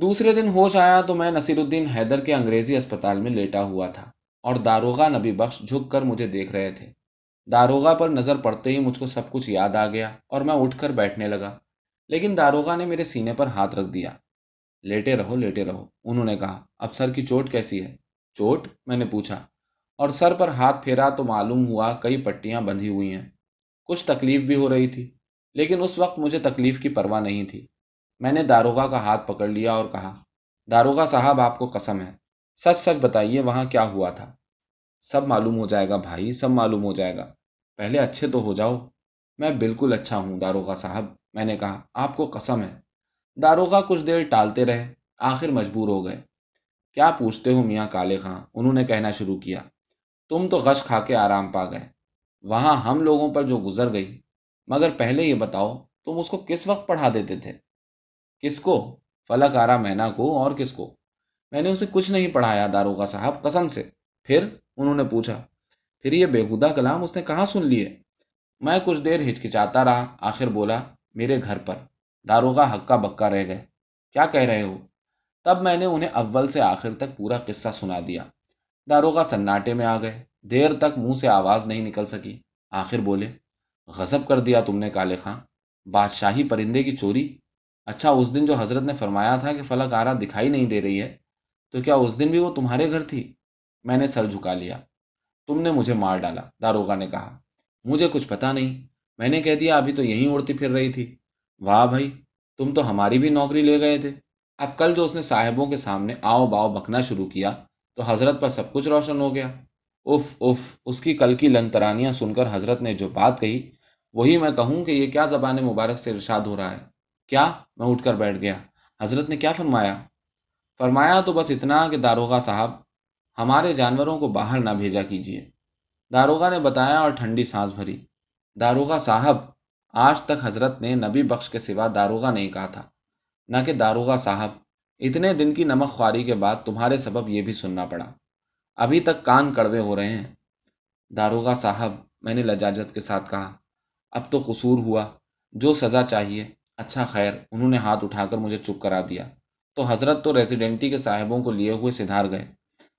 دوسرے دن ہوش آیا تو میں نصیر الدین حیدر کے انگریزی اسپتال میں لیٹا ہوا تھا اور داروغہ نبی بخش جھک کر مجھے دیکھ رہے تھے۔ داروغہ پر نظر پڑتے ہی مجھ کو سب کچھ یاد آ گیا اور میں اٹھ کر بیٹھنے لگا۔ لیکن داروغہ نے میرے سینے پر ہاتھ رکھ دیا۔ لیٹے رہو لیٹے رہو، انہوں نے کہا۔ اب سر کی چوٹ کیسی ہے؟ چوٹ؟ میں نے پوچھا۔ اور سر پر ہاتھ پھیرا تو معلوم ہوا کئی پٹیاں بندھی ہوئی ہیں۔ کچھ تکلیف بھی ہو رہی تھی، لیکن اس وقت مجھے تکلیف کی پرواہ نہیں تھی۔ میں نے داروغہ کا ہاتھ پکڑ لیا اور کہا، داروغہ صاحب، آپ کو قسم ہے۔ سچ سچ بتائیے، وہاں کیا ہوا تھا؟ سب معلوم ہو جائے گا بھائی، سب معلوم ہو جائے گا۔ پہلے اچھے تو ہو جاؤ۔ میں بالکل اچھا ہوں، داروغہ صاحب۔ میں نے کہا، آپ کو قسم ہے۔ داروغہ کچھ دیر ٹالتے رہے، آخر مجبور ہو گئے۔ کیا پوچھتے ہو میاں کالے خاں؟ انہوں نے کہنا شروع کیا، تم تو غش کھا کے آرام پا گئے۔ وہاں ہم لوگوں پر جو گزر گئی، مگر پہلے یہ بتاؤ، تم اس کو کس وقت پڑھا دیتے تھے؟ کس کو؟ فلک آرا مینا کو اور کس کو؟ میں نے اسے کچھ نہیں پڑھایا داروغہ صاحب، قسم سے۔ پھر انہوں نے پوچھا، پھر یہ بےحدہ کلام اس نے کہاں سن لیے؟ میں کچھ دیر ہچکچاتا رہا، آخر بولا، میرے گھر پر۔ داروغہ ہکا بکا رہ گئے۔ کیا کہہ رہے ہو؟ تب میں نے انہیں اول سے آخر تک پورا قصہ سنا دیا۔ داروغہ سناٹے میں آ گئے۔ دیر تک منہ سے آواز نہیں نکل سکی۔ آخر بولے، غضب کر دیا تم نے کالے خاں۔ بادشاہی پرندے کی چوری اچھا اس دن جو حضرت نے فرمایا تھا کہ فلک آرا دکھائی نہیں دے رہی ہے، تو کیا اس دن بھی وہ تمہارے گھر تھی؟ میں نے سر جھکا لیا۔ تم نے مجھے مار ڈالا داروگا نے کہا۔ مجھے کچھ پتا نہیں۔ میں نے کہہ دیا، ابھی تو یہیں اڑتی پھر رہی تھی۔ واہ بھائی، تم تو ہماری بھی نوکری لے گئے تھے۔ اب کل جو اس نے صاحبوں کے سامنے آؤ باؤ بکنا شروع کیا، تو حضرت پر سب کچھ روشن ہو گیا۔ اف اف اس کی کل کی لنترانیاں سن کر حضرت نے جو بات کہی، وہی میں کہوں کہ یہ کیا زبان مبارک سے ارشاد ہو رہا ہے۔ کیا میں اٹھ کر بیٹھ گیا۔ حضرت نے کیا فرمایا؟ فرمایا تو بس اتنا کہ داروغہ صاحب، ہمارے جانوروں کو باہر نہ بھیجا کیجیے داروغہ نے بتایا اور ٹھنڈی سانس بھری۔ داروغہ صاحب، آج تک حضرت نے نبی بخش کے سوا داروغہ نہیں کہا تھا۔ نہ کہ داروغہ صاحب، اتنے دن کی نمک خواری کے بعد تمہارے سبب یہ بھی سننا پڑا۔ ابھی تک کان کڑوے ہو رہے ہیں۔ داروغہ صاحب، میں نے لجاجت کے ساتھ کہا، اب تو قصور ہوا، جو سزا چاہیے۔ اچھا خیر، انہوں نے ہاتھ اٹھا کر مجھے چپ کرا دیا۔ تو حضرت تو ریزیڈنٹی کے صاحبوں کو لیے ہوئے سدھار گئے۔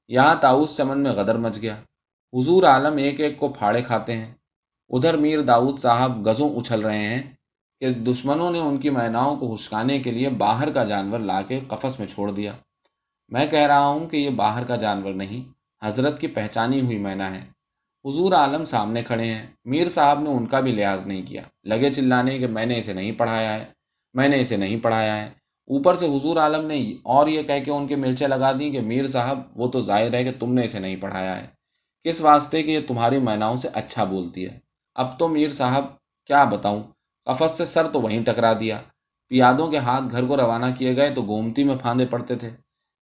یہاں تاؤس چمن میں غدر مچ گیا۔ حضور عالم ایک ایک کو پھاڑے کھاتے ہیں۔ ادھر میر داؤد صاحب گزوں اچھل رہے ہیں کہ دشمنوں نے ان کی میناؤں کو ہسکانے کے لیے باہر کا جانور لا کے قفس میں چھوڑ دیا۔ میں کہہ رہا ہوں کہ یہ باہر کا جانور نہیں، حضرت کی پہچانی ہوئی مینا ہے۔ حضور عالم سامنے کھڑے ہیں۔ میر صاحب نے ان کا بھی لحاظ نہیں کیا۔ لگے چلانے کہ میں نے اسے نہیں پڑھایا ہے۔ میں نے اسے نہیں پڑھایا ہے۔ اوپر سے حضور عالم نے اور یہ کہہ کے ان کے مرچیں لگا دیں کہ میر صاحب، وہ تو ظاہر ہے کہ تم نے اسے نہیں پڑھایا ہے۔ کس واسطے کہ یہ تمہاری میناؤں سے اچھا بولتی ہے۔ اب تو میر صاحب، کیا بتاؤں؟ قفص سے سر تو وہیں ٹکرا دیا۔ پیادوں کے ہاتھ گھر کو روانہ کیے گئے تو گومتی میں پھاندے پڑتے تھے۔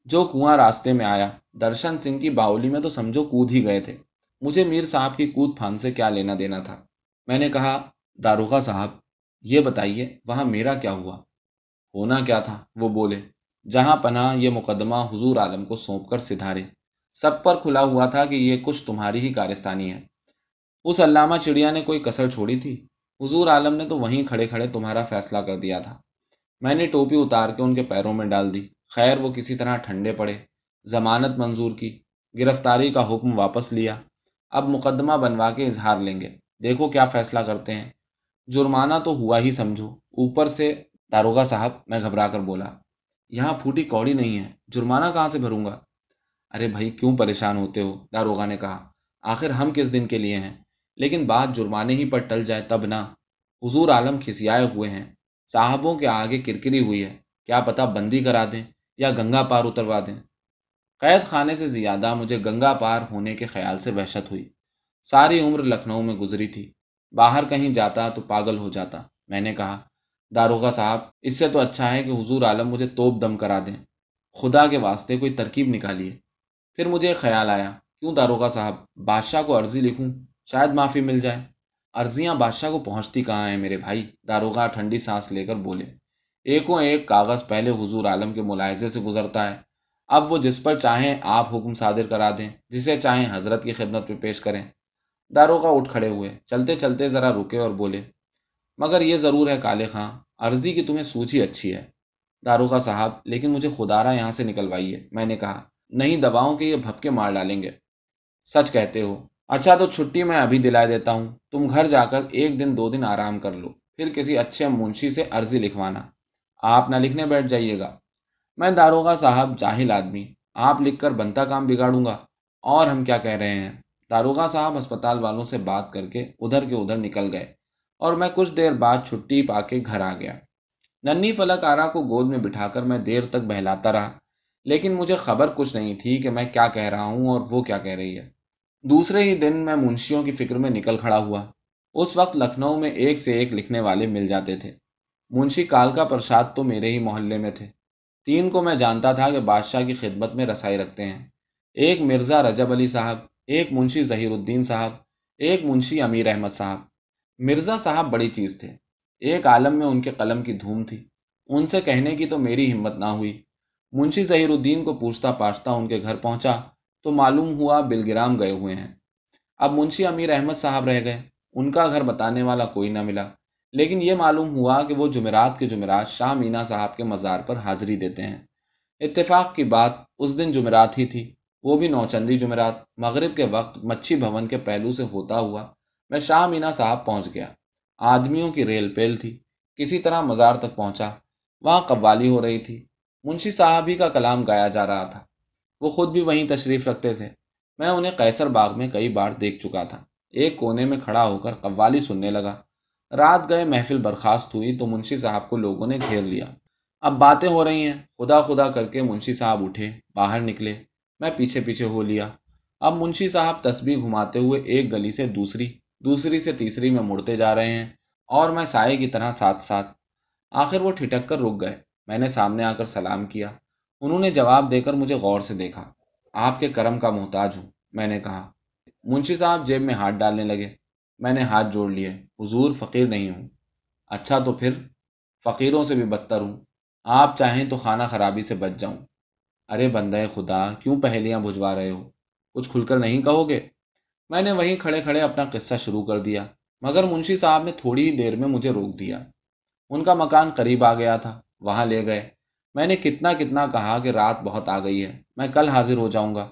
جو کنواں راستے میں آیا۔ درشن سنگھ کی باولی میں تو سمجھو کود ہی گئے تھے۔ مجھے میر صاحب کی کود پھان سے کیا لینا دینا تھا؟ میں نے کہا، داروغہ صاحب، یہ بتائیے، وہاں میرا کیا ہوا؟ ہونا کیا تھا؟ وہ بولے، جہاں پناہ یہ مقدمہ حضور عالم کو سونپ کر سدھارے۔ سب پر کھلا ہوا تھا کہ یہ کچھ تمہاری ہی کارستانی ہے۔ اس علامہ چڑیا نے کوئی کسر چھوڑی تھی؟ حضور عالم نے تو وہیں کھڑے کھڑے تمہارا فیصلہ کر دیا تھا۔ میں نے ٹوپی اتار کے ان کے پیروں میں ڈال دی۔ خیر، وہ کسی طرح ٹھنڈے پڑے۔ ضمانت منظور کی۔ گرفتاری کا حکم واپس لیا۔ اب مقدمہ بنوا کے اظہار لیں گے۔ دیکھو کیا فیصلہ کرتے ہیں۔ جرمانہ تو ہوا ہی سمجھو۔ اوپر سے داروغہ صاحب، میں گھبرا کر بولا، یہاں پھوٹی کوڑی نہیں ہے۔ جرمانہ کہاں سے بھروں گا؟ ارے بھائی، کیوں پریشان ہوتے ہو؟ داروغہ نے کہا، آخر ہم کس دن کے لیے ہیں؟ لیکن بات جرمانے ہی پر ٹل جائے تب نہ۔ حضور عالم کھسیائے ہوئے ہیں۔ صاحبوں کے آگے کرکری ہوئی ہے۔ کیا پتہ بندی کرا دیں یا گنگا پار اتروا دیں۔ قید خانے سے زیادہ مجھے گنگا پار ہونے کے خیال سے وحشت ہوئی۔ ساری عمر لکھنؤ میں گزری تھی۔ باہر کہیں جاتا تو پاگل ہو جاتا، میں نے کہا۔ داروغہ صاحب، اس سے تو اچھا ہے کہ حضور عالم مجھے توپ دم کرا دیں۔ خدا کے واسطے کوئی ترکیب نکالیے۔ پھر مجھے خیال آیا، کیوں داروغہ صاحب، بادشاہ کو عرضی لکھوں؟ شاید معافی مل جائے۔ عرضیاں بادشاہ کو پہنچتی کہاں ہیں میرے بھائی؟ داروغہ ٹھنڈی سانس لے کر بولے۔ ایکوں ایک کاغذ پہلے حضور عالم کے ملاحظے سے گزرتا ہے۔ اب وہ جس پر چاہیں آپ حکم صادر کرا دیں، جسے چاہیں حضرت کی خدمت میں پیش کریں۔ داروغہ اٹھ کھڑے ہوئے، چلتے چلتے ذرا رکے اور بولے، مگر یہ ضرور ہے کالے خاں، عرضی کی تمہیں سوچی اچھی ہے۔ داروغہ صاحب، لیکن مجھے خدارہ یہاں سے نکلوائیے میں نے کہا، نہیں دباؤں کے یہ بھپکے مار ڈالیں گے۔ سچ کہتے ہو اچھا تو چھٹی میں ابھی دلائے دیتا ہوں، تم گھر جا کر ایک دن دو دن آرام کر لو، پھر کسی اچھے منشی سے عرضی لکھوانا۔ آپ نہ لکھنے بیٹھ جائیے گا۔ میں داروغہ صاحب جاہل آدمی، آپ لکھ کر بنتا کام بگاڑوں گا۔ اور ہم کیا کہہ رہے ہیں؟ داروغہ صاحب اسپتال والوں سے بات کر کے ادھر کے ادھر نکل گئے اور میں کچھ دیر بعد چھٹی پا کے گھر آ گیا۔ ننی فلک آرا کو گود میں بٹھا کر میں دیر تک بہلاتا رہا، لیکن مجھے خبر کچھ نہیں تھی کہ میں کیا کہہ رہا ہوں اور وہ کیا کہہ رہی ہے۔ دوسرے ہی دن میں منشیوں کی فکر میں نکل کھڑا ہوا۔ اس وقت لکھنؤ میں ایک سے ایک لکھنے والے مل جاتے تھے۔ منشی کال کا پرساد تو میرے ہی محلے میں تھے۔ تین کو میں جانتا تھا کہ بادشاہ کی خدمت میں رسائی رکھتے ہیں۔ ایک مرزا رجب علی صاحب، ایک منشی ظہیر الدین صاحب، ایک منشی امیر احمد صاحب۔ مرزا صاحب بڑی چیز تھے۔ ایک عالم میں ان کے قلم کی دھوم تھی۔ ان سے کہنے کی تو میری ہمت نہ ہوئی۔ منشی ظہیر الدین کو پوچھتا پاچھتا ان کے گھر پہنچا تو معلوم ہوا بلگرام گئے ہوئے ہیں۔ اب منشی امیر احمد صاحب رہ گئے۔ ان کا گھر بتانے والا کوئی نہ ملا۔ لیکن یہ معلوم ہوا کہ وہ جمعرات کے جمعرات شاہ مینا صاحب کے مزار پر حاضری دیتے ہیں۔ اتفاق کی بات اس دن جمعرات ہی تھی۔ وہ بھی نوچندی جمعرات۔ مغرب کے وقت مچھی بھون کے پہلو سے ہوتا ہوا میں شاہ مینا صاحب پہنچ گیا۔ آدمیوں کی ریل پیل تھی۔ کسی طرح مزار تک پہنچا۔ وہاں قوالی ہو رہی تھی۔ منشی صاحب ہی کا کلام گایا جا رہا تھا۔ وہ خود بھی وہیں تشریف رکھتے تھے۔ میں انہیں قیصر باغ میں کئی بار دیکھ چکا تھا۔ ایک کونے میں کھڑا ہو کر قوالی سننے لگا۔ رات گئے، محفل برخاست ہوئی تو منشی صاحب کو لوگوں نے گھیر لیا۔ اب باتیں ہو رہی ہیں۔ خدا خدا کر کے منشی صاحب اٹھے، باہر نکلے۔ میں پیچھے پیچھے ہو لیا۔ اب منشی صاحب تسبیح گھماتے ہوئے ایک گلی سے دوسری دوسری سے تیسری میں مڑتے جا رہے ہیں اور میں سائے کی طرح ساتھ ساتھ۔ آخر وہ ٹھٹک کر رک گئے۔ میں نے سامنے آ کر سلام کیا۔ انہوں نے جواب دے کر مجھے غور سے دیکھا۔ آپ کے کرم کا محتاج ہوں، میں نے کہا۔ منشی صاحب جیب میں ہاتھ ڈالنے لگے۔ میں نے ہاتھ جوڑ لیے، حضور فقیر نہیں ہوں۔ اچھا تو پھر فقیروں سے بھی بدتر ہوں۔ آپ چاہیں تو خانہ خرابی سے بچ جاؤں۔ ارے بندہ خدا، کیوں پہلیاں بھجوا رہے ہو؟ کچھ کھل کر نہیں کہو گے؟ میں نے وہیں کھڑے کھڑے اپنا قصہ شروع کر دیا، مگر منشی صاحب نے تھوڑی ہی دیر میں مجھے روک دیا۔ ان کا مکان قریب آ گیا تھا، وہاں لے گئے۔ میں نے کتنا کتنا کہا کہ رات بہت آ گئی ہے، میں کل حاضر ہو جاؤں گا۔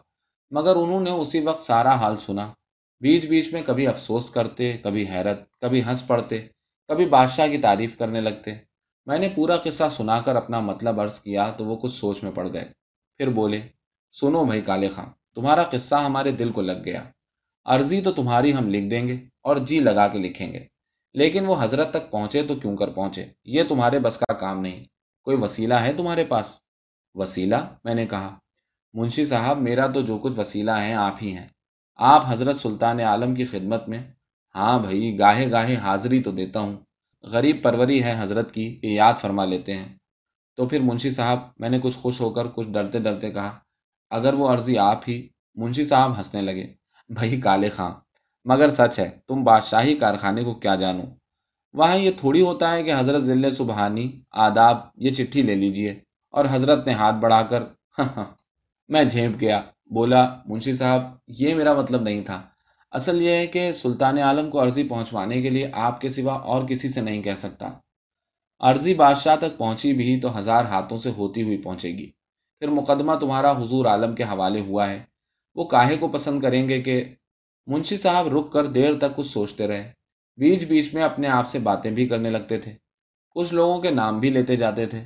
مگر انہوں نے اسی وقت سارا حال سنا۔ بیچ بیچ میں کبھی افسوس کرتے، کبھی حیرت، کبھی ہنس پڑتے، کبھی بادشاہ کی تعریف کرنے لگتے۔ میں نے پورا قصہ سنا کر اپنا مطلب عرض کیا تو وہ کچھ سوچ میں پڑ گئے۔ پھر بولے، سنو بھائی کالے خاں تمہارا قصہ ہمارے دل کو لگ گیا۔ عرضی تو تمہاری ہم لکھ دیں گے اور جی لگا کے لکھیں گے۔ لیکن وہ حضرت تک پہنچے تو کیوں کر پہنچے؟ یہ تمہارے بس کا کام نہیں۔ کوئی وسیلہ ہے تمہارے پاس؟ وسیلہ؟ میں نے کہا، منشی صاحب، میرا تو جو کچھ وسیلہ ہے، آپ ہی ہیں۔ آپ حضرت سلطان عالم کی خدمت میں ہاں بھائی، گاہے گاہے حاضری تو دیتا ہوں۔ غریب پروری ہے حضرت کی کہ یاد فرما لیتے ہیں۔ تو پھر منشی صاحب، میں نے کچھ خوش ہو کر کچھ ڈرتے ڈرتے کہا، اگر وہ عرضی آپ ہی، منشی صاحب ہنسنے لگے۔ بھائی، کالے خاں۔ مگر سچ ہے، تم بادشاہی کارخانے کو کیا جانو؟ وہاں یہ تھوڑی ہوتا ہے کہ حضرت ضلع سبحانی، آداب، یہ چٹھی لے لیجیے۔ اور حضرت نے ہاتھ بڑھا کر ہاں، ہاں، میں جھیپ گیا۔ بولا، منشی صاحب، یہ میرا مطلب نہیں تھا۔ اصل یہ ہے کہ سلطان عالم کو عرضی پہنچوانے کے لیے آپ کے سوا اور کسی سے نہیں کہہ سکتا۔ عرضی بادشاہ تک پہنچی بھی تو ہزار ہاتھوں سے ہوتی ہوئی پہنچے گی۔ پھر مقدمہ تمہارا حضور عالم کے حوالے ہوا ہے۔ وہ کاہے کو پسند کریں گے کہ منشی صاحب رک کر دیر تک کچھ سوچتے رہے۔ بیچ بیچ میں اپنے آپ سے باتیں بھی کرنے لگتے تھے۔ کچھ لوگوں کے نام بھی لیتے جاتے تھے۔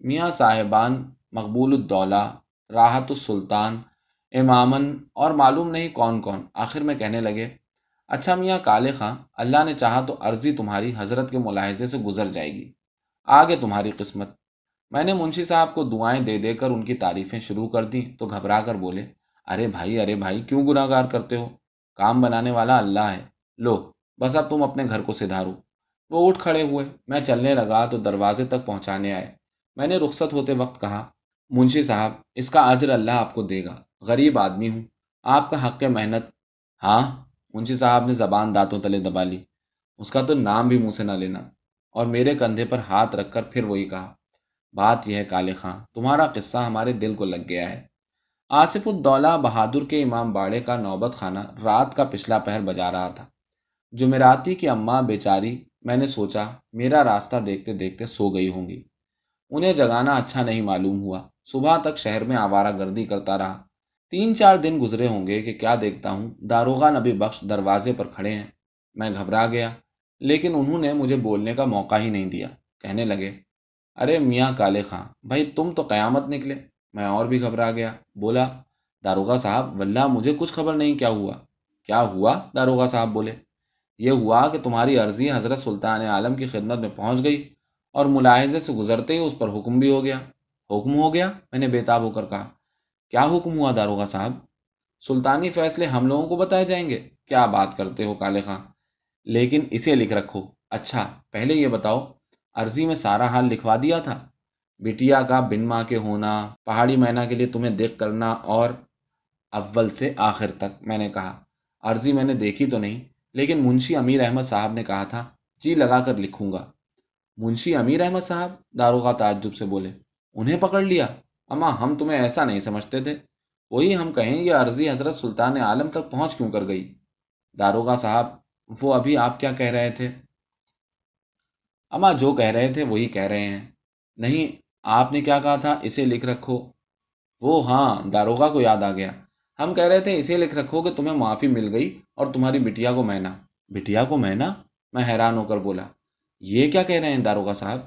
میاں صاحبان مقبول الدولہ، راحت السلطان امامن اور معلوم نہیں کون کون۔ آخر میں کہنے لگے اچھا میاں کالے خاں، اللہ نے چاہا تو عرضی تمہاری حضرت کے ملاحظے سے گزر جائے گی۔ آگے تمہاری قسمت۔ میں نے منشی صاحب کو دعائیں دے دے کر ان کی تعریفیں شروع کر دیں تو گھبرا کر بولے، ارے بھائی ارے بھائی، کیوں گناہ گار کرتے ہو؟ کام بنانے والا اللہ ہے۔ لو، بس اب تم اپنے گھر کو سدھارو۔ وہ اٹھ کھڑے ہوئے، میں چلنے لگا تو دروازے تک پہنچانے آئے۔ میں نے رخصت ہوتے وقت کہا، منشی صاحب، اس کا اجر اللہ آپ کو دے گا۔ غریب آدمی ہوں۔ آپ کا حق محنت۔ ہاں منشی صاحب نے زبان دانتوں تلے دبا لی۔ اس کا تو نام بھی منہ سے نہ لینا۔ اور میرے کندھے پر ہاتھ رکھ کر پھر وہی کہا، بات یہ ہے کالے خاں، تمہارا قصہ ہمارے دل کو لگ گیا ہے۔ آصف الدولہ بہادر کے امام باڑے کا نوبت خانہ رات کا پچھلا پہر بجا رہا تھا۔ جمعراتی کی اماں بیچاری، میں نے سوچا، میرا راستہ دیکھتے دیکھتے سو گئی ہوں گی۔ انہیں جگانا اچھا نہیں معلوم ہوا۔ صبح تک شہر میں آوارہ گردی کرتا رہا۔ تین چار دن گزرے ہوں گے کہ کیا دیکھتا ہوں۔ داروغہ نبی بخش دروازے پر کھڑے ہیں۔ میں گھبرا گیا، لیکن انہوں نے مجھے بولنے کا موقع ہی نہیں دیا۔ کہنے لگے، ارے میاں کالے خاں، بھائی تم تو قیامت نکلے۔ میں اور بھی گھبرا گیا۔ بولا، داروغہ صاحب، واللہ مجھے کچھ خبر نہیں، کیا ہوا؟ کیا ہوا؟ داروغہ صاحب بولے، یہ ہوا کہ تمہاری عرضی حضرت سلطان عالم کی خدمت میں پہنچ گئی اور ملاحظے سے گزرتے ہی اس پر حکم بھی ہو گیا۔ حکم ہو گیا؟ میں نے بےتاب ہو کر کہا۔ کیا حکم ہوا داروغہ صاحب؟ سلطانی فیصلے ہم لوگوں کو بتائے جائیں گے۔ کیا بات کرتے ہو کالے خاں؟ لیکن اسے لکھ رکھو۔ اچھا پہلے یہ بتاؤ، عرضی میں سارا حال لکھوا دیا تھا؟ بٹیا کا بن ماں کے ہونا، پہاڑی مینا کے لیے تمہیں دیکھ کرنا، اور اول سے آخر تک، میں نے کہا۔ عرضی میں نے دیکھی تو نہیں، لیکن منشی امیر احمد صاحب نے کہا تھا جی لگا کر لکھوں گا۔ منشی امیر احمد صاحب؟ داروغہ تعجب سے بولے، انہیں پکڑ لیا؟ اما ہم تمہیں ایسا نہیں سمجھتے تھے۔ وہی ہم کہیں یہ عرضی حضرت سلطان عالم تک پہنچ کیوں کر گئی؟ داروغہ صاحب، وہ ابھی آپ کیا کہہ رہے تھے؟ اما جو کہہ رہے تھے وہی کہہ رہے ہیں۔ نہیں، آپ نے کیا کہا تھا؟ اسے لکھ رکھو۔ وہ ہاں داروغہ کو یاد آ گیا۔ ہم کہہ رہے تھے، اسے لکھ رکھو کہ تمہیں معافی مل گئی اور تمہاری بٹیا کو مینا بٹیا کو مینا میں حیران ہو کر بولا۔ یہ کیا کہہ رہے ہیں داروغہ صاحب؟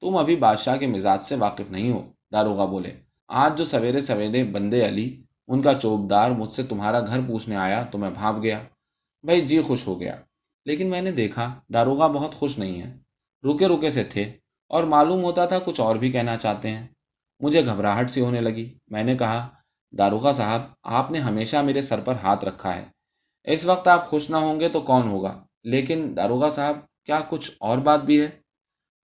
تم ابھی بادشاہ کے مزاج سے واقف نہیں ہو۔ داروغہ بولے۔ آج جو سویرے سویرے بندے علی، ان کا چوبدار مجھ سے تمہارا گھر پوچھنے آیا تو میں بھاپ گیا۔ بھائی جی خوش ہو گیا۔ لیکن میں نے دیکھا، داروغہ بہت خوش نہیں ہے۔ رکے رکے سے تھے اور معلوم ہوتا تھا کچھ اور بھی کہنا چاہتے ہیں۔ مجھے گھبراہٹ سی ہونے لگی۔ میں نے کہا، داروغہ صاحب، آپ نے ہمیشہ میرے سر پر ہاتھ رکھا ہے۔ اس وقت آپ خوش نہ ہوں گے تو کون ہوگا؟ لیکن داروغہ صاحب، کیا کچھ اور بات بھی ہے؟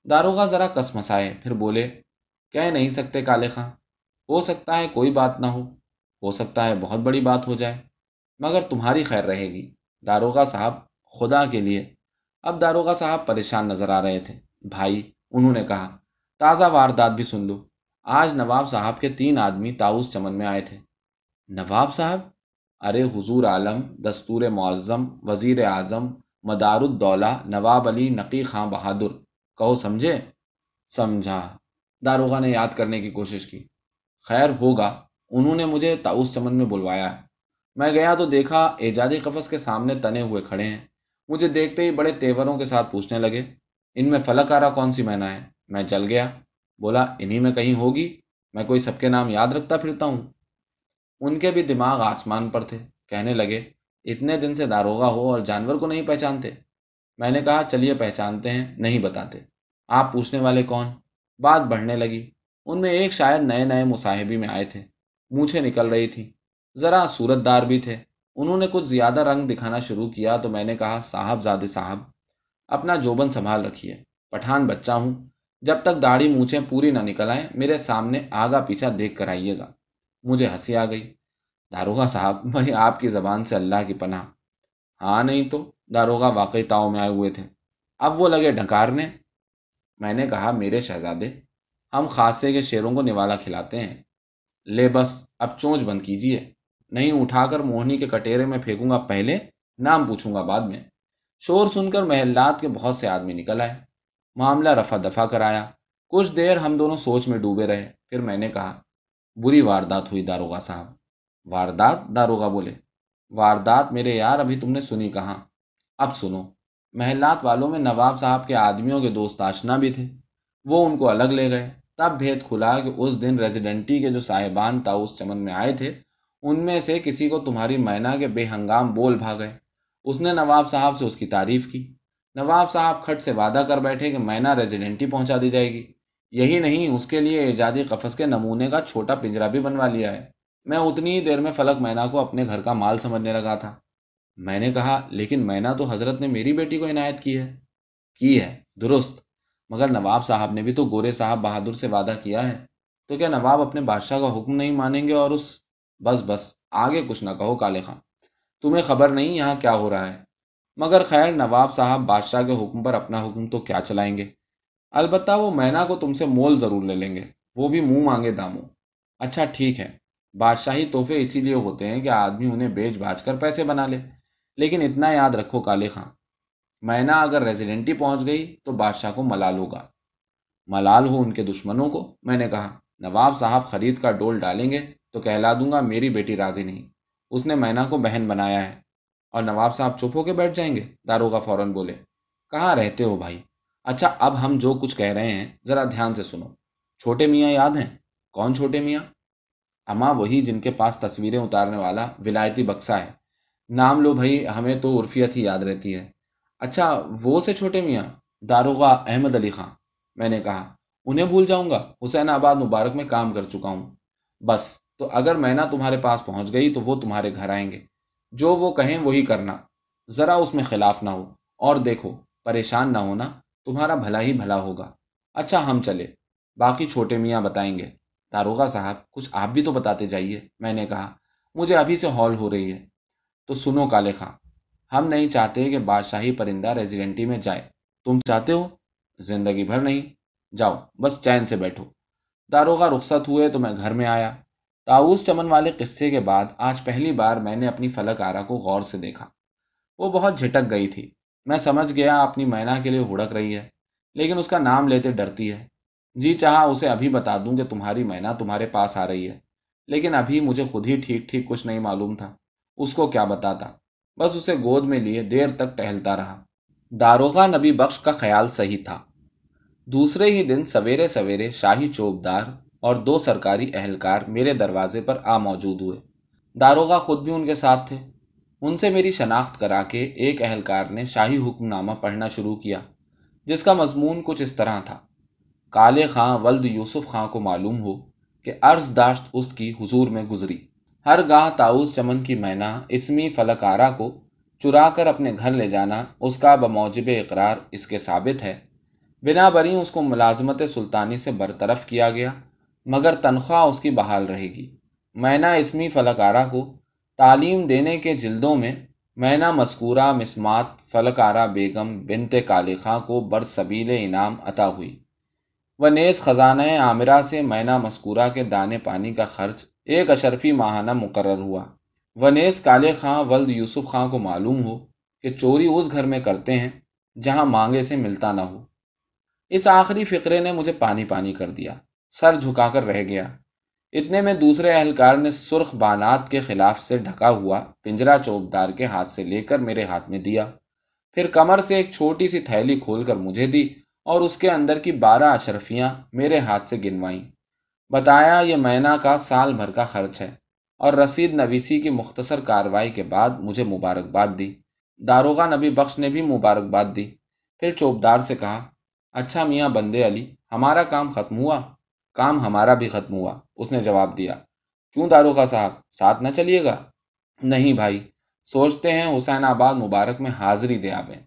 داروغہ ذرا کس مسائے پھر بولے کہہ نہیں سکتے کالے خاں۔ ہو سکتا ہے کوئی بات نہ ہو ہو سکتا ہے بہت بڑی بات ہو جائے، مگر تمہاری خیر رہے گی۔ داروغہ صاحب خدا کے لیے۔ اب داروغہ صاحب پریشان نظر آ رہے تھے۔ بھائی، انہوں نے کہا، تازہ واردات بھی سن لو۔ آج نواب صاحب کے تین آدمی تاؤس چمن میں آئے تھے۔ نواب صاحب؟ ارے حضور عالم، دستور معظم، وزیر اعظم مدار الدولہ نواب علی، نقی خاں بہادر۔ کہو، سمجھے؟ سمجھا۔ داروغہ نے یاد کرنے کی کوشش کی۔ خیر ہوگا، انہوں نے مجھے تاؤس چمن میں بلوایا۔ میں گیا تو دیکھا ایجادی قفس کے سامنے تنے ہوئے کھڑے ہیں۔ مجھے دیکھتے ہی بڑے تیوروں کے ساتھ پوچھنے لگے، ان میں فلک آرا کون سی مینا ہے؟ میں چل گیا۔ بولا، انہی میں کہیں ہوگی؟ میں کوئی سب کے نام یاد رکھتا پھرتا ہوں۔ ان کے بھی دماغ آسمان پر تھے۔ کہنے لگے، اتنے دن سے داروغہ ہو اور جانور کو نہیں پہچانتے۔ میں نے کہا، چلیے پہچانتے ہیں، نہیں بتاتے۔ آپ پوچھنے والے کون؟ بات بڑھنے لگی۔ ان میں ایک شاید نئے نئے مصاحبی میں آئے تھے۔ مونچھیں نکل رہی تھی ذرا صورت دار بھی تھے۔ انہوں نے کچھ زیادہ رنگ دکھانا شروع کیا تو میں نے کہا، صاحب زاد صاحب، اپنا جوبن سنبھال رکھیے۔ پٹھان بچہ ہوں۔ جب تک داڑھی مونچھیں پوری نہ نکل آئیں، میرے سامنے آگا پیچھا دیکھ کر آئیے گا۔ مجھے ہنسی آ گئی۔ داروغہ صاحب وہی آپ کی زبان سے اللہ کی پناہ۔ ہاں نہیں تو داروغہ واقعی تاؤ میں آئے ہوئے تھے۔ اب وہ لگے ڈھکارنے۔ میں نے کہا، میرے شہزادے، ہم خاصے کے شیروں کو نوالا کھلاتے ہیں۔ لے بس، اب چونچ بند کیجیے۔ نہیں اٹھا کر موہنی کے کٹیرے میں پھینکوں گا پہلے، نام پوچھوں گا بعد میں۔ شور سن کر محلات کے بہت سے آدمی نکل آئے۔ معاملہ رفع دفع کرایا۔ کچھ دیر ہم دونوں سوچ میں ڈوبے رہے۔ پھر میں نے کہا، بری واردات ہوئی داروغہ صاحب۔ واردات؟ داروغہ بولے۔ واردات میرے یار، ابھی تم نے سنی کہاں؟ اب سنو۔ محلات والوں میں نواب صاحب کے آدمیوں کے دوست آشنا بھی تھے۔ وہ ان کو الگ لے گئے۔ تب بھید کھلا کہ اس دن ریزیڈنٹی کے جو صاحبان تاؤس چمن میں آئے تھے، ان میں سے کسی کو تمہاری مینا کے بے ہنگام بول بھاگے اس نے نواب صاحب سے اس کی تعریف کی۔ نواب صاحب کھٹ سے وعدہ کر بیٹھے کہ مینا ریزیڈنٹی پہنچا دی جائے گی۔ یہی نہیں، اس کے لیے ایجادی قفس کے نمونے کا چھوٹا پنجرا بھی بنوا لیا ہے۔ میں اتنی ہی دیر میں فلک مینا کو اپنے گھر کا مال سمجھنے لگا تھا۔ میں نے کہا، لیکن مینا تو حضرت نے میری بیٹی کو عنایت کی ہے۔ کی ہے، درست۔ مگر نواب صاحب نے بھی تو گورے صاحب بہادر سے وعدہ کیا ہے۔ تو کیا نواب اپنے بادشاہ کا حکم نہیں مانیں گے اور اس بس بس، آگے کچھ نہ کہو کالے خاں تمہیں خبر نہیں یہاں کیا ہو رہا ہے۔ مگر خیر، نواب صاحب بادشاہ کے حکم پر اپنا حکم تو کیا چلائیں گے؟ البتہ وہ مینا کو تم سے مول ضرور لے لیں گے۔ وہ بھی منہ مانگے داموں۔ اچھا ٹھیک ہے۔ بادشاہی تحفے اسی لیے ہوتے ہیں کہ آدمی انہیں بیچ باچ کر پیسے بنا لے۔ لیکن اتنا یاد رکھو کالے خاں، مینا اگر ریزیڈنٹی پہنچ گئی تو بادشاہ کو ملال ہوگا۔ ملال ہو ان کے دشمنوں کو، میں نے کہا، نواب صاحب خرید کا ڈول ڈالیں گے تو کہلا دوں گا میری بیٹی راضی نہیں۔ اس نے مینا کو بہن بنایا ہے۔ اور نواب صاحب چپ ہو کے بیٹھ جائیں گے؟ داروغہ فوراً بولے، کہاں رہتے ہو بھائی؟ اچھا اب ہم جو کچھ کہہ رہے ہیں، ذرا دھیان سے سنو۔ چھوٹے میاں یاد ہیں؟ کون چھوٹے میاں؟ اما وہی جن کے پاس تصویریں اتارنے والا ولایتی بکسا ہے۔ نام لو بھائی، ہمیں تو عرفیت ہی یاد رہتی ہے۔ اچھا وہ سے چھوٹے میاں، داروغہ احمد علی خان، میں نے کہا، انہیں بھول جاؤں گا، حسین آباد مبارک میں کام کر چکا ہوں۔ بس، تو اگر میں نہ تمہارے پاس پہنچ گئی تو وہ تمہارے گھر آئیں گے۔ جو وہ کہیں وہی کرنا۔ ذرا اس میں خلاف نہ ہو۔ اور دیکھو، پریشان نہ ہونا، تمہارا بھلا ہی بھلا ہوگا۔ اچھا ہم چلے۔ باقی چھوٹے میاں بتائیں گے۔ داروغہ صاحب، کچھ آپ بھی تو بتاتے جائیے۔ میں نے کہا، مجھے ابھی سے ہال ہو رہی ہے۔ تو سنو کالے خاں، ہم نہیں چاہتے کہ بادشاہی پرندہ ریزیڈنٹی میں جائے۔ تم چاہتے ہو؟ زندگی بھر نہیں۔ جاؤ، بس چین سے بیٹھو۔ داروغہ رخصت ہوئے تو میں گھر میں آیا۔ تاؤس چمن والے قصے کے بعد آج پہلی بار میں نے اپنی فلک آرا کو غور سے دیکھا۔ وہ بہت جھٹک گئی تھی۔ میں سمجھ گیا اپنی مینا کے لیے ہڑک رہی ہے، لیکن اس کا نام لیتے ڈرتی ہے۔ جی چاہا، اسے ابھی بتا دوں کہ تمہاری مینا تمہارے پاس آ رہی ہے، لیکن ابھی مجھے خود ہی ٹھیک ٹھیک کچھ نہیں معلوم تھا۔ اس کو کیا بتاتا۔ بس اسے گود میں لیے دیر تک ٹہلتا رہا۔ داروغہ نبی بخش کا خیال صحیح تھا۔ دوسرے ہی دن سویرے سویرے شاہی چوبدار اور دو سرکاری اہلکار میرے دروازے پر آ موجود ہوئے۔ داروغہ خود بھی ان کے ساتھ تھے۔ ان سے میری شناخت کرا کے ایک اہلکار نے شاہی حکم نامہ پڑھنا شروع کیا، جس کا مضمون کچھ اس طرح تھا۔ کالے خاں ولد یوسف خاں کو معلوم ہو کہ عرض داشت اس کی حضور میں گزری۔ ہر گاہ تاؤس چمن کی مینا، اسمی فلکارا کو چرا کر اپنے گھر لے جانا اس کا بموجب اقرار اس کے ثابت ہے۔ بنا بری اس کو ملازمت سلطانی سے برطرف کیا گیا، مگر تنخواہ اس کی بحال رہے گی۔ مینا اسمی فلکارہ کو تعلیم دینے کے جلدوں میں مینا مذکورہ مسمات فلکارہ بیگم بنت کالے خاں کو برصبیل انعام عطا ہوئی۔ و نیز خزانہ عامرہ سے مینا مذکورہ کے دانے پانی کا خرچ ایک اشرفی ماہانہ مقرر ہوا۔ و نیز کالے خاں ولد یوسف خاں کو معلوم ہو کہ چوری اس گھر میں کرتے ہیں جہاں مانگے سے ملتا نہ ہو۔ اس آخری فقرے نے مجھے پانی پانی کر دیا، سر جھکا کر رہ گیا۔ اتنے میں دوسرے اہلکار نے سرخ بانات کے خلاف سے ڈھکا ہوا پنجرا چوبدار کے ہاتھ سے لے کر میرے ہاتھ میں دیا۔ پھر کمر سے ایک چھوٹی سی تھیلی کھول کر مجھے دی اور اس کے اندر کی بارہ اشرفیاں میرے ہاتھ سے گنوائیں۔ بتایا یہ مینا کا سال بھر کا خرچ ہے اور رسید نویسی کی مختصر کاروائی کے بعد مجھے مبارکباد دی۔ داروغہ نبی بخش نے بھی مبارکباد دی۔ پھر چوبدار سے کہا اچھا میاں بندے علی، ہمارا کام ختم ہوا۔ کام ہمارا بھی ختم ہوا اس نے جواب دیا، کیوں داروغہ صاحب، ساتھ نہ چلیے گا نہیں بھائی، سوچتے ہیں حسین آباد مبارک میں حاضری دے آبیں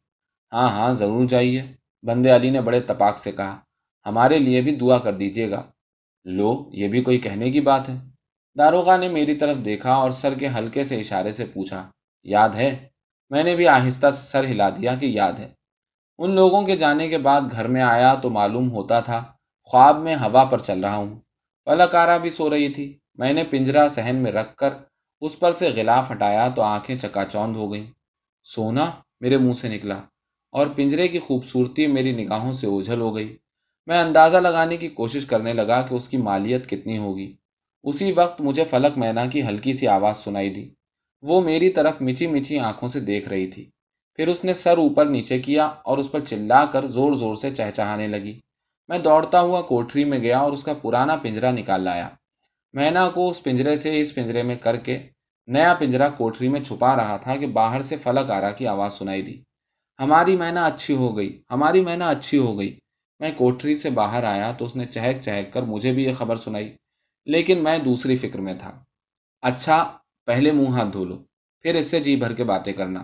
ہاں ہاں ضرور جائیے بندے علی نے بڑے تپاک سے کہا، ہمارے لیے بھی دعا کر دیجیے گا۔ لو یہ بھی کوئی کہنے کی بات ہے؟ داروغہ نے میری طرف دیکھا اور سر کے ہلکے سے اشارے سے پوچھا، یاد ہے؟ میں نے بھی آہستہ سر ہلا دیا کہ یاد ہے۔ ان لوگوں کے جانے کے بعد گھر میں آیا تو معلوم ہوتا تھا، خواب میں ہوا پر چل رہا ہوں۔ فلکارا بھی سو رہی تھی۔ میں نے پنجرا سہن میں رکھ کر اس پر سے غلاف ہٹایا تو آنکھیں چکا چوند ہو گئیں۔ سونا میرے منہ سے نکلا اور پنجرے کی خوبصورتی میری نگاہوں سے اوجھل ہو گئی۔ میں اندازہ لگانے کی کوشش کرنے لگا کہ اس کی مالیت کتنی ہوگی۔ اسی وقت مجھے فلک مینا کی ہلکی سی آواز سنائی دی۔ وہ میری طرف مچی مچی آنکھوں سے دیکھ رہی تھی۔ پھر اس نے سر اوپر نیچے کیا اور اس پر چلا کر زور زور سے چہچہانے لگی۔ میں دوڑتا ہوا کوٹری میں گیا اور اس کا پرانا پنجرا نکال لایا۔ مینا کو اس پنجرے سے اس پنجرے میں کر کے نیا پنجرا کوٹری میں چھپا رہا تھا کہ باہر سے فلک آرا کی آواز سنائی دی۔ ہماری مینا اچھی ہو گئی۔ ہماری مینا اچھی ہو گئی۔ میں کوٹری سے باہر آیا تو اس نے چہک چہک کر مجھے بھی یہ خبر سنائی، لیکن میں دوسری فکر میں تھا۔ اچھا پہلے منہ ہاتھ دھو لو، پھر اس سے جی بھر کے باتیں کرنا۔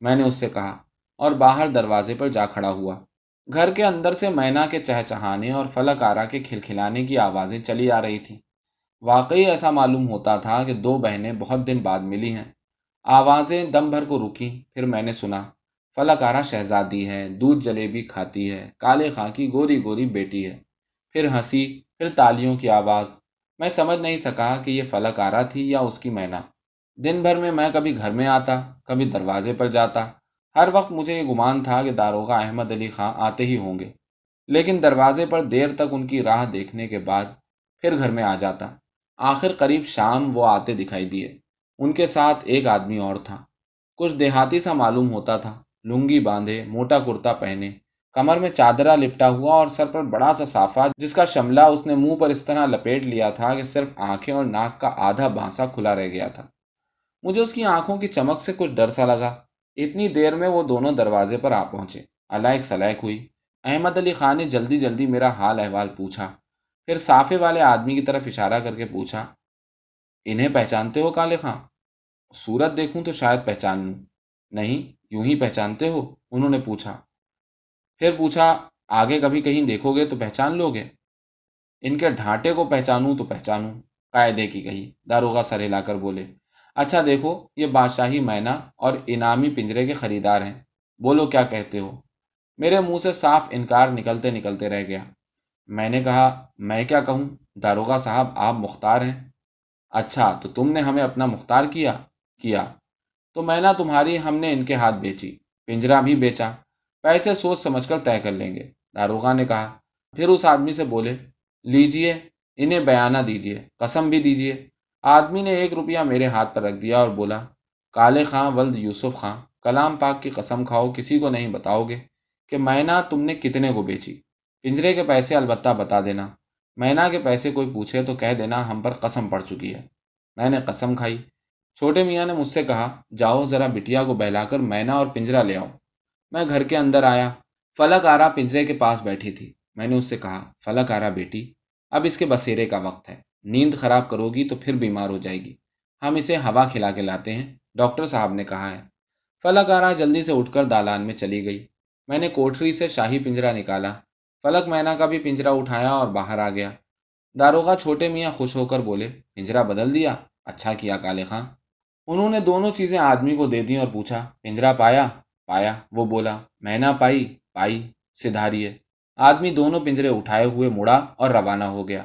میں نے اس سے کہا اور باہر دروازے پر جا کھڑا ہوا۔ گھر کے اندر سے مینا کے چہچہانے اور فلک آرا کے کھلکھلانے کی آوازیں چلی آ رہی تھیں۔ واقعی ایسا معلوم ہوتا تھا کہ دو بہنیں بہت دن بعد ملی ہیں۔ آوازیں دم بھر کو رکی، پھر میں نے سنا۔ فلک شہزادی ہے دودھ جلیبی کھاتی ہے کالے خاں کی گوری گوری بیٹی ہے۔ پھر ہنسی، پھر تالیوں کی آواز۔ میں سمجھ نہیں سکا کہ یہ فلک آرا تھی یا اس کی مینا۔ دن بھر میں میں کبھی گھر میں آتا، کبھی دروازے پر جاتا۔ ہر وقت مجھے یہ گمان تھا کہ داروغہ احمد علی خاں آتے ہی ہوں گے۔ لیکن دروازے پر دیر تک ان کی راہ دیکھنے کے بعد پھر گھر میں آ جاتا۔ آخر قریب شام وہ آتے دکھائی دیے۔ ان کے ساتھ ایک آدمی اور تھا۔ کچھ دیہاتی سا معلوم ہوتا تھا۔ لنگی باندھے، موٹا کرتا پہنے۔ کمر میں چادرا لپٹا ہوا اور سر پر بڑا سا صافہ، جس کا شملہ اس نے منہ پر اس طرح لپیٹ لیا تھا کہ صرف آنکھیں اور ناک کا آدھا بانسا کھلا رہ گیا تھا۔ مجھے اس کی آنکھوں کی چمک سے کچھ ڈر سا لگا۔ اتنی دیر میں وہ دونوں دروازے پر آ پہنچے۔ علائق سلیک ہوئی۔ احمد علی خان نے جلدی جلدی میرا حال احوال پوچھا۔ پھر صافے والے آدمی کی طرف اشارہ کر کے پوچھا، انہیں پہچانتے ہو کالے خاں صورت دیکھوں تو شاید پہچان لوں۔ نہیں، یوں ہی پہچانتے ہو؟ انہوں نے پوچھا۔ پھر پوچھا، آگے کبھی کہیں دیکھو گے تو پہچان لو گے؟ ان کے ڈھانٹے کو پہچانوں تو پہچانوں، قاعدے کی کہی۔ داروغہ سر ہلا کر بولے۔ اچھا دیکھو، یہ بادشاہی مینا اور انعامی پنجرے کے خریدار ہیں۔ بولو، کیا کہتے ہو؟ میرے منہ سے صاف انکار نکلتے نکلتے رہ گیا۔ میں نے کہا، میں کیا کہوں؟ داروغہ صاحب، آپ مختار ہیں۔ اچھا تو تم نے ہمیں اپنا مختار کیا؟ کیا؟ تو میں نہ تمہاری ہم نے ان کے ہاتھ بیچی پنجرا بھی بیچا۔ پیسے سوچ سمجھ کر طے کر لیں گے، داروغہ نے کہا۔ پھر اس آدمی سے بولے، لیجیے، انہیں بیانہ دیجیے، قسم بھی دیجیے۔ آدمی نے ایک روپیہ میرے ہاتھ پر رکھ دیا اور بولا، کالے خاں، ولد یوسف خاں، کلام پاک کی قسم کھاؤ، کسی کو نہیں بتاؤ گے کہ مینا تم نے کتنے کو بیچی۔ پنجرے کے پیسے البتہ بتا دینا۔ مینا کے پیسے کوئی پوچھے تو کہہ دینا ہم پر قسم پڑ چکی ہے۔ میں نے قسم کھائی۔ چھوٹے میاں نے مجھ سے کہا، جاؤ ذرا بٹیا کو بہلا کر مینا اور پنجرا لے آؤ۔ میں گھر کے اندر آیا۔ فلک آرا پنجرے کے پاس بیٹھی تھی۔ میں نے اس سے کہا، فلک آرا بیٹی، اب اس کے بسیرے کا وقت ہے۔ نیند خراب کرو گی تو پھر بیمار ہو جائے گی۔ ہم اسے ہوا کھلا کے لاتے ہیں۔ ڈاکٹر صاحب نے کہا ہے۔ فلک آرا جلدی سے اٹھ کر دالان میں چلی گئی۔ میں نے کوٹری سے شاہی پنجرا نکالا۔ فلک مینا کا بھی پنجرا اٹھایا اور باہر آ گیا۔ داروغہ چھوٹے میاں خوش ہو کر بولے، پنجرا بدل دیا؟ اچھا کیا کالے خاں۔ انہوں نے دونوں چیزیں آدمی کو دے دی اور پوچھا پنجرا پایا؟ پایا، وہ بولا مینا پائی پائی سدھاریے آدمی دونوں پنجرے اٹھائے ہوئے مڑا اور روانہ ہو گیا۔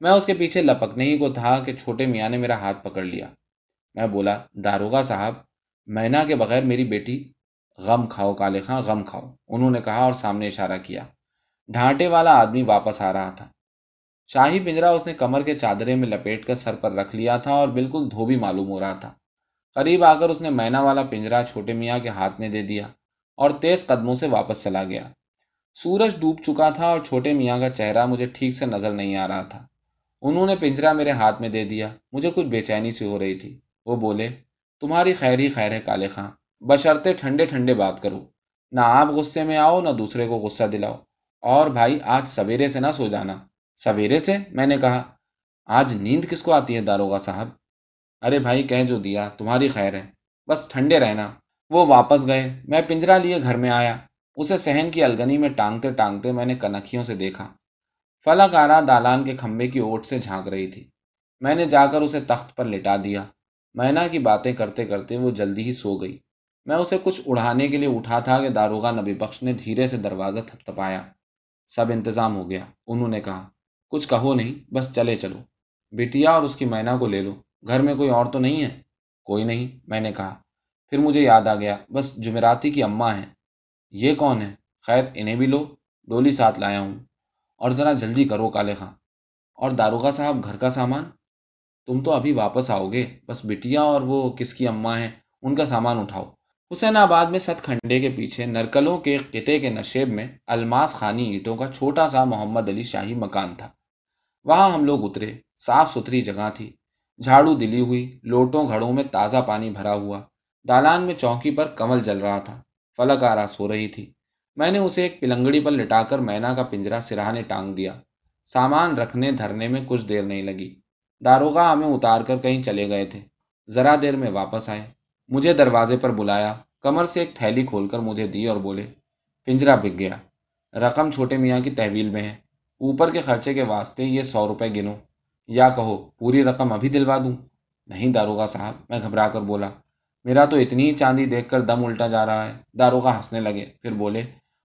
میں اس کے پیچھے لپکنے ہی کو تھا کہ چھوٹے میاں نے میرا ہاتھ پکڑ لیا۔ میں بولا، داروغہ صاحب، مینا کے بغیر میری بیٹی، غم کھاؤ کالے خاں، غم کھاؤ۔ انہوں نے کہا اور سامنے اشارہ کیا۔ ڈھانٹے والا آدمی واپس آ رہا تھا۔ شاہی پنجرا اس نے کمر کے چادرے میں لپیٹ کر سر پر رکھ لیا تھا اور بالکل دھوبی معلوم ہو رہا تھا۔ قریب آ کر اس نے مینا والا پنجرا چھوٹے میاں کے ہاتھ میں دے دیا اور تیز قدموں سے واپس چلا گیا۔ سورج ڈوب چکا تھا اور چھوٹے میاں کا چہرہ مجھے ٹھیک سے نظر نہیں آ رہا تھا۔ انہوں نے پنجرا میرے ہاتھ میں دے دیا۔ مجھے کچھ بے چینی سی ہو رہی تھی۔ وہ بولے، تمہاری خیر ہی خیر ہے کالے خاں۔ بشرتے ٹھنڈے ٹھنڈے بات کرو۔ نہ آپ غصے میں آؤ، نہ دوسرے کو غصہ دلاؤ۔ اور بھائی، آج سویرے سے نہ سو جانا۔ سویرے سے؟ میں نے کہا، آج نیند کس کو آتی ہے داروغہ صاحب؟ ارے بھائی کہہ جو دیا، تمہاری خیر ہے۔ بس ٹھنڈے رہنا۔ وہ واپس گئے۔ میں پنجرا لیے گھر میں آیا۔ اسے سہن کی الگنی میں ٹانگتے ٹانگتے میں نے کنکھیوں سے دیکھا۔ فلک آرا دالان کے کھمبے کی اوٹ سے جھانک رہی تھی۔ میں نے جا کر اسے تخت پر لٹا دیا۔ مینا کی باتیں کرتے کرتے وہ جلدی ہی سو گئی۔ میں اسے کچھ اڑانے کے لیے اٹھا تھا کہ داروغہ نبی بخش نے دھیرے سے دروازہ تھپ تھپایا سب انتظام ہو گیا۔ انہوں نے کہا، کچھ کہو نہیں، بس چلے چلو۔ بٹیا اور اس کی مینا کو لے لو۔ گھر میں کوئی اور تو نہیں ہے؟ کوئی نہیں، میں نے کہا۔ پھر مجھے یاد آ گیا، بس جمعراتی کی اماں ہیں۔ یہ کون ہے؟ خیر، انہیں بھی لو، ڈولی ساتھ لایا ہوں۔ اور ذرا جلدی کرو، کالے خاں۔ اور داروغہ صاحب، گھر کا سامان؟ تم تو ابھی واپس آؤ گے، بس بٹیا اور وہ کس کی اماں ہیں، ان کا سامان اٹھاؤ۔ حسین آباد میں ست کھنڈے کے پیچھے، نرکلوں کے قطع کے نشیب میں الماس خانی اینٹوں کا چھوٹا سا محمد علی شاہی مکان تھا۔ وہاں ہم لوگ اترے، صاف ستھری جگہ تھی۔ جھاڑو دلی ہوئی، لوٹوں گھڑوں میں تازہ پانی بھرا ہوا۔ دالان میں چوکی پر کمل جل رہا تھا، فلک آرا سو رہی تھی۔ میں نے اسے ایک پلنگڑی پر لٹا کر مینا کا پنجرا سراہنے ٹانگ دیا۔ سامان رکھنے دھرنے میں کچھ دیر نہیں لگی۔ داروغہ ہمیں اتار کر کہیں چلے گئے تھے۔ ذرا دیر میں واپس آئے۔ مجھے دروازے پر بلایا۔ کمر سے ایک تھیلی کھول کر مجھے دی اور بولے پنجرا بک گیا۔ رقم چھوٹے میاں کی تحویل میں ہے۔ اوپر کے خرچے کے واسطے یہ سو روپے گنو۔ یا کہو، پوری رقم ابھی دلوا دوں؟ نہیں داروغہ صاحب، میں گھبرا کر بولا، میرا تو اتنی ہی چاندی دیکھ کر دم الٹا جا رہا ہے۔ داروغہ ہنسنے لگے، پھر بولے،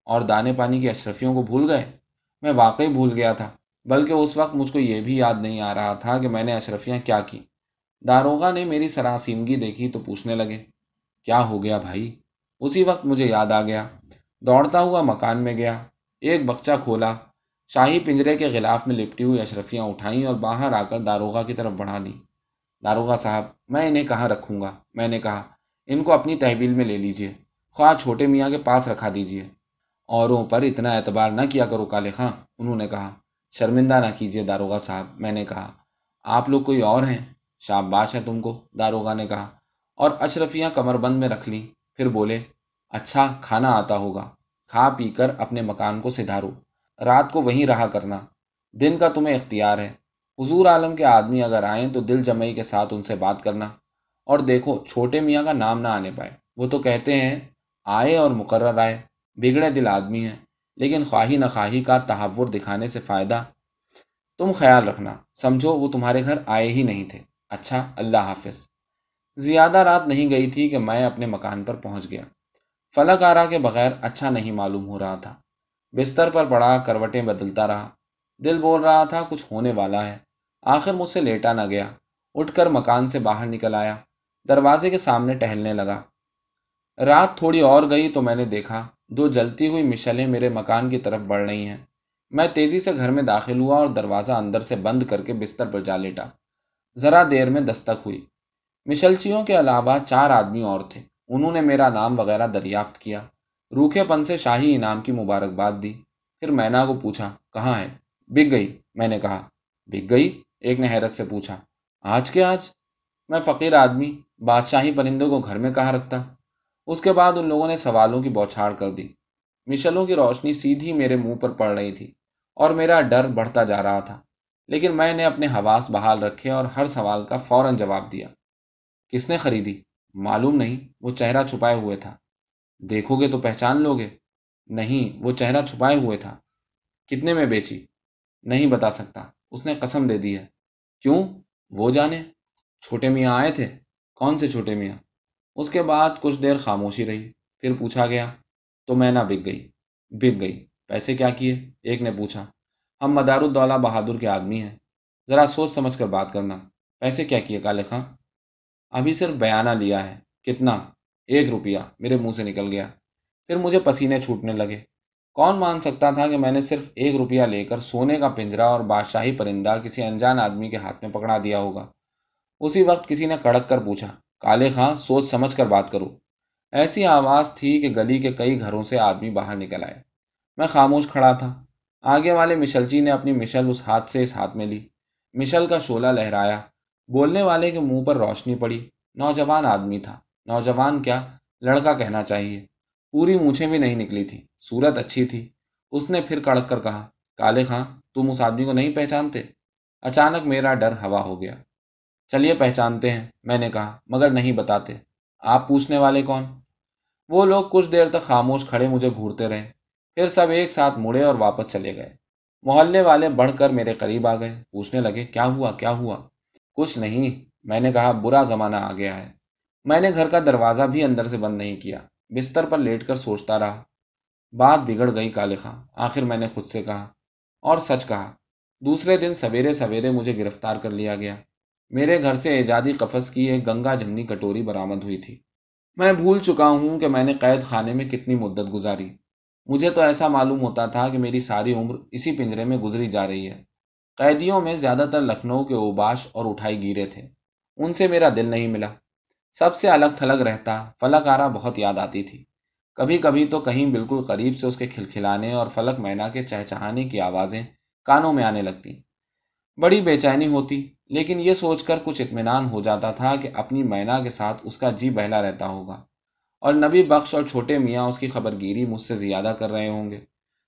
اور دانے پانی کی اشرفیوں کو بھول گئے؟ میں واقعی بھول گیا تھا، بلکہ اس وقت مجھ کو یہ بھی یاد نہیں آ رہا تھا کہ میں نے اشرفیاں کیا کی داروغہ نے میری سراسیمگی دیکھی تو پوچھنے لگے، کیا ہو گیا بھائی؟ اسی وقت مجھے یاد آ گیا، دوڑتا ہوا مکان میں گیا، ایک بخچہ کھولا شاہی پنجرے کے غلاف میں لپٹی ہوئی اشرفیاں اٹھائیں اور باہر آ کر داروغہ کی طرف بڑھا دی داروغہ صاحب، میں انہیں کہاں رکھوں گا؟ میں نے کہا، ان کو اپنی تحویل میں لے لیجیے۔ خواہ چھوٹے میاں کے پاس رکھا دیجیے۔ اوروں پر اتنا اعتبار نہ کیا کرو کالے خاں، انہوں نے کہا۔ شرمندہ نہ کیجیے داروغہ صاحب، میں نے کہا۔ آپ لوگ کوئی اور ہیں؟ شاباش ہے تم کو؟ داروغہ نے کہا۔ اور اشرفیاں کمر بند میں رکھ لیں، پھر بولے اچھا کھانا آتا ہوگا۔ کھا پی کر اپنے مکان کو سدھارو۔ رات کو وہیں رہا کرنا۔ دن کا تمہیں اختیار ہے۔ حضور عالم کے آدمی اگر آئیں تو دل جمعی کے ساتھ ان سے بات کرنا۔ اور دیکھو، چھوٹے میاں کا نام نہ آنے پائے۔ وہ تو کہتے ہیں، آئے اور مقرر آئے۔ بگڑے دل آدمی ہیں، لیکن خواہی نہ خواہی کا تحور دکھانے سے فائدہ۔ تم خیال رکھنا، سمجھو وہ تمہارے گھر آئے ہی نہیں تھے۔ اچھا اللہ حافظ۔ زیادہ رات نہیں گئی تھی کہ میں اپنے مکان پر پہنچ گیا۔ فلک آرا کے بغیر اچھا نہیں معلوم ہو رہا تھا۔ بستر پر پڑا کروٹیں بدلتا رہا۔ دل بول رہا تھا، کچھ ہونے والا ہے۔ آخر مجھ سے لیٹا نہ گیا۔ اٹھ کر مکان سے باہر نکل آیا۔ دروازے کے سامنے ٹہلنے لگا۔ رات تھوڑی اور گئی تو میں نے دیکھا، دو جلتی ہوئی مشلیں میرے مکان کی طرف بڑھ رہی ہیں۔ میں تیزی سے گھر میں داخل ہوا اور دروازہ اندر سے بند کر کے بستر پر جا لیٹا۔ ذرا دیر میں دستک ہوئی۔ مشلچیوں کے علاوہ چار آدمی اور تھے۔ انہوں نے میرا نام وغیرہ دریافت کیا۔ روکھے پن سے شاہی انعام کی مبارکباد دی۔ پھر مینا کو پوچھا، کہاں ہے؟ بک گئی۔ میں نے کہا، بک گئی؟ ایک نے حیرت سے پوچھا، آج کے آج؟ میں فقیر آدمی، بادشاہی پرندوں کو گھر میں کہاں رکھتا؟ اس کے بعد ان لوگوں نے سوالوں کی بوچھاڑ کر دی۔ مشلوں کی روشنی سیدھی میرے منہ پر پڑ رہی تھی اور میرا ڈر بڑھتا جا رہا تھا۔ لیکن میں نے اپنے حواس بحال رکھے اور ہر سوال کا فوراً جواب دیا۔ کس نے خریدی؟ معلوم نہیں، وہ چہرہ چھپائے ہوئے تھا۔ دیکھو گے تو پہچان لو گے۔ نہیں، وہ چہرہ چھپائے ہوئے تھا۔ کتنے میں بیچی؟ نہیں بتا سکتا۔ اس نے قسم دے دی ہے۔ کیوں؟ وہ جانے۔ چھوٹے میاں آئے تھے۔ کون سے چھوٹے میاں؟ اس کے بعد کچھ دیر خاموشی رہی۔ پھر پوچھا گیا، تو میں نہ بک گئی۔ بک گئی۔ پیسے کیا کیے؟ ایک نے پوچھا۔ ہم مدار الدولہ بہادر کے آدمی ہیں۔ ذرا سوچ سمجھ کر بات کرنا۔ پیسے کیا کیے کالے خاں ابھی صرف بیانہ لیا ہے۔ کتنا؟ ایک روپیہ میرے منہ سے نکل گیا۔ پھر مجھے پسینے چھوٹنے لگے۔ کون مان سکتا تھا کہ میں نے صرف ایک روپیہ لے کر سونے کا پنجرا اور بادشاہی پرندہ کسی انجان آدمی کے ہاتھ میں پکڑا دیا ہوگا؟ اسی وقت کسی نے کڑک کر پوچھا، کالے خاں، سوچ سمجھ کر بات کرو۔ ایسی آواز تھی کہ گلی کے کئی گھروں سے آدمی باہر نکل آئے۔ میں خاموش کھڑا تھا۔ آگے والے مشلچی نے اپنی مشل اس ہاتھ سے اس ہاتھ میں لی۔ مشل کا شولہ لہرایا۔ بولنے والے کے منہ پر روشنی پڑی۔ نوجوان آدمی تھا۔ نوجوان کیا لڑکا کہنا چاہیے؟ پوری مونچھیں بھی نہیں نکلی تھی صورت اچھی تھی۔ اس نے پھر کڑک کر کہا، کالے خاں، تم اس آدمی کو نہیں پہچانتے؟ اچانک میرا ڈر ہوا ہو گیا۔ چلیے پہچانتے ہیں، میں نے کہا، مگر نہیں بتاتے۔ آپ پوچھنے والے کون؟ وہ لوگ کچھ دیر تک خاموش کھڑے مجھے گھورتے رہے۔ پھر سب ایک ساتھ مڑے اور واپس چلے گئے۔ محلے والے بڑھ کر میرے قریب آ گئے۔ پوچھنے لگے، کیا ہوا کیا ہوا؟ کچھ نہیں، میں نے کہا، برا زمانہ آ گیا ہے۔ میں نے گھر کا دروازہ بھی اندر سے بند نہیں کیا۔ بستر پر لیٹ کر سوچتا رہا۔ بات بگڑ گئی کالے خاں۔ آخر میں نے خود سے کہا اور سچ کہا، دوسرے دن سویرے سویرے مجھے گرفتار کر لیا گیا۔ میرے گھر سے ایجادی قفس کی ایک گنگا جمنی کٹوری برآمد ہوئی تھی۔ میں بھول چکا ہوں کہ میں نے قید خانے میں کتنی مدت گزاری۔ مجھے تو ایسا معلوم ہوتا تھا کہ میری ساری عمر اسی پنجرے میں گزری جا رہی ہے۔ قیدیوں میں زیادہ تر لکھنؤ کے اوباش اور اٹھائی گیرے تھے۔ ان سے میرا دل نہیں ملا۔ سب سے الگ تھلگ رہتا فلک آرا بہت یاد آتی تھی۔ کبھی کبھی تو کہیں بالکل قریب سے اس کے کھلکھلانے اور فلک مینا کے چہچہانے کی آوازیں کانوں میں آنے لگتی۔ بڑی بے چینی ہوتی، لیکن یہ سوچ کر کچھ اطمینان ہو جاتا تھا کہ اپنی مینا کے ساتھ اس کا جی بہلا رہتا ہوگا۔ اور نبی بخش اور چھوٹے میاں اس کی خبر گیری مجھ سے زیادہ کر رہے ہوں گے۔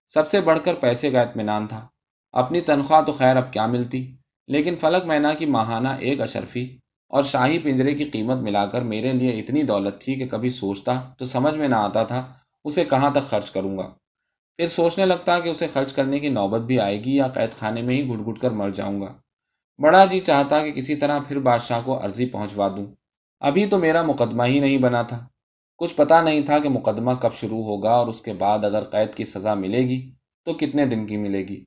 سب سے بڑھ کر پیسے کا اطمینان تھا۔ اپنی تنخواہ تو خیر اب کیا ملتی، لیکن فلک مینا کی ماہانہ ایک اشرفی اور شاہی پنجرے کی قیمت ملا کر میرے لیے اتنی دولت تھی کہ کبھی سوچتا تو سمجھ میں نہ آتا تھا اسے کہاں تک خرچ کروں گا۔ پھر سوچنے لگتا کہ اسے خرچ کرنے کی نوبت بھی آئے گی یا قید خانے میں ہی گھٹ گھٹ کر مر جاؤں گا۔ بڑا جی چاہتا کہ کسی طرح پھر بادشاہ کو عرضی پہنچوا دوں۔ ابھی تو میرا مقدمہ ہی نہیں بنا تھا۔ کچھ پتا نہیں تھا کہ مقدمہ کب شروع ہوگا اور اس کے بعد اگر قید کی سزا ملے گی تو کتنے دن کی ملے گی۔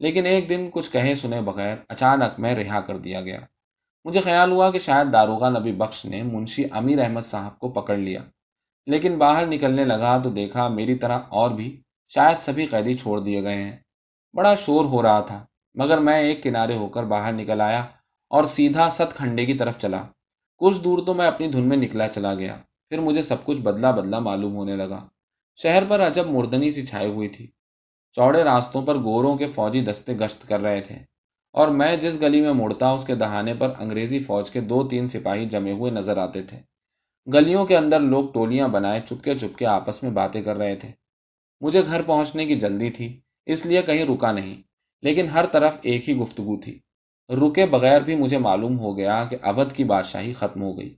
لیکن ایک دن کچھ کہے سنے بغیر اچانک میں رہا کر دیا گیا۔ مجھے خیال ہوا کہ شاید داروغہ نبی بخش نے منشی امیر احمد صاحب کو پکڑ لیا، لیکن باہر نکلنے لگا تو دیکھا میری طرح اور بھی شاید سبھی قیدی چھوڑ دیے گئے ہیں۔ بڑا شور ہو رہا تھا، مگر میں ایک کنارے ہو کر باہر نکل آیا اور سیدھا ست کھنڈے کی طرف چلا۔ کچھ دور تو میں اپنی دھن میں نکلا چلا گیا، پھر مجھے سب کچھ بدلا بدلا معلوم ہونے لگا۔ شہر پر عجب مردنی سی چھائی ہوئی تھی۔ چوڑے راستوں پر گوروں کے فوجی دستے گشت کر رہے تھے۔ اور میں جس گلی میں مڑتا اس کے دہانے پر انگریزی فوج کے دو تین سپاہی جمے ہوئے نظر آتے تھے۔ گلیوں کے اندر لوگ ٹولیاں بنائے چپکے چپکے آپس میں باتیں کر رہے تھے۔ مجھے گھر پہنچنے کی جلدی تھی، اس لیے کہیں رکا نہیں، لیکن ہر طرف ایک ہی گفتگو تھی۔ رکے بغیر بھی مجھے معلوم ہو گیا کہ اودھ کی بادشاہی ختم ہو گئی۔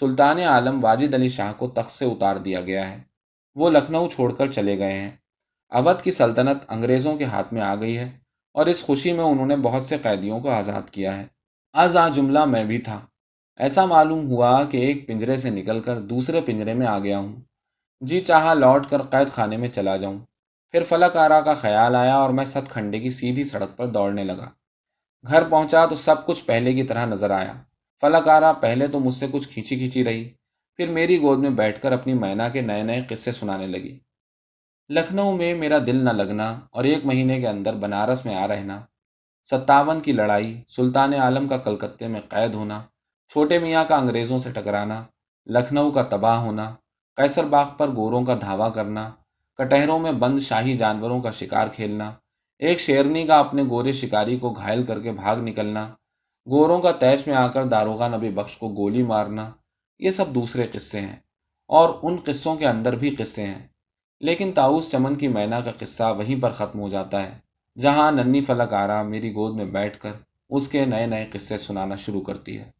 سلطان عالم واجد علی شاہ کو تخت سے اتار دیا گیا ہے۔ وہ لکھنؤ چھوڑ کر چلے گئے ہیں۔ اودھ کی سلطنت انگریزوں کے ہاتھ میں آ گئی ہے۔ اور اس خوشی میں انہوں نے بہت سے قیدیوں کو آزاد کیا ہے۔ آز آ جملہ میں بھی تھا۔ ایسا معلوم ہوا کہ ایک پنجرے سے نکل کر دوسرے پنجرے میں آ گیا ہوں۔ جی چاہا لوٹ کر قید خانے میں چلا جاؤں۔ پھر فلک آرا کا خیال آیا اور میں ست کھنڈے کی سیدھی سڑک پر دوڑنے لگا۔ گھر پہنچا تو سب کچھ پہلے کی طرح نظر آیا۔ فلک آرا پہلے تو مجھ سے کچھ کھینچی کھینچی رہی۔ پھر میری گود میں بیٹھ کر اپنی مینا کے نئے نئے قصے سنانے لگی۔ لکھنؤ میں میرا دل نہ لگنا اور ایک مہینے کے اندر بنارس میں آ رہنا، ستاون کی لڑائی، سلطان عالم کا کلکتے میں قید ہونا، چھوٹے میاں کا انگریزوں سے ٹکرانا، لکھنؤ کا تباہ ہونا کیسر باغ پر گوروں کا دھاوا کرنا، کٹہروں میں بند شاہی جانوروں کا شکار کھیلنا، ایک شیرنی کا اپنے گورے شکاری کو گھائل کر کے بھاگ نکلنا، گوروں کا تیش میں آ کر داروغہ نبی بخش کو گولی مارنا، یہ سب دوسرے قصے ہیں اور ان قصوں کے اندر بھی قصے ہیں۔ لیکن تاؤس چمن کی مینا کا قصہ وہیں پر ختم ہو جاتا ہے، جہاں ننی فلک آرا میری گود میں بیٹھ کر اس کے نئے نئے قصے سنانا شروع کرتی ہے۔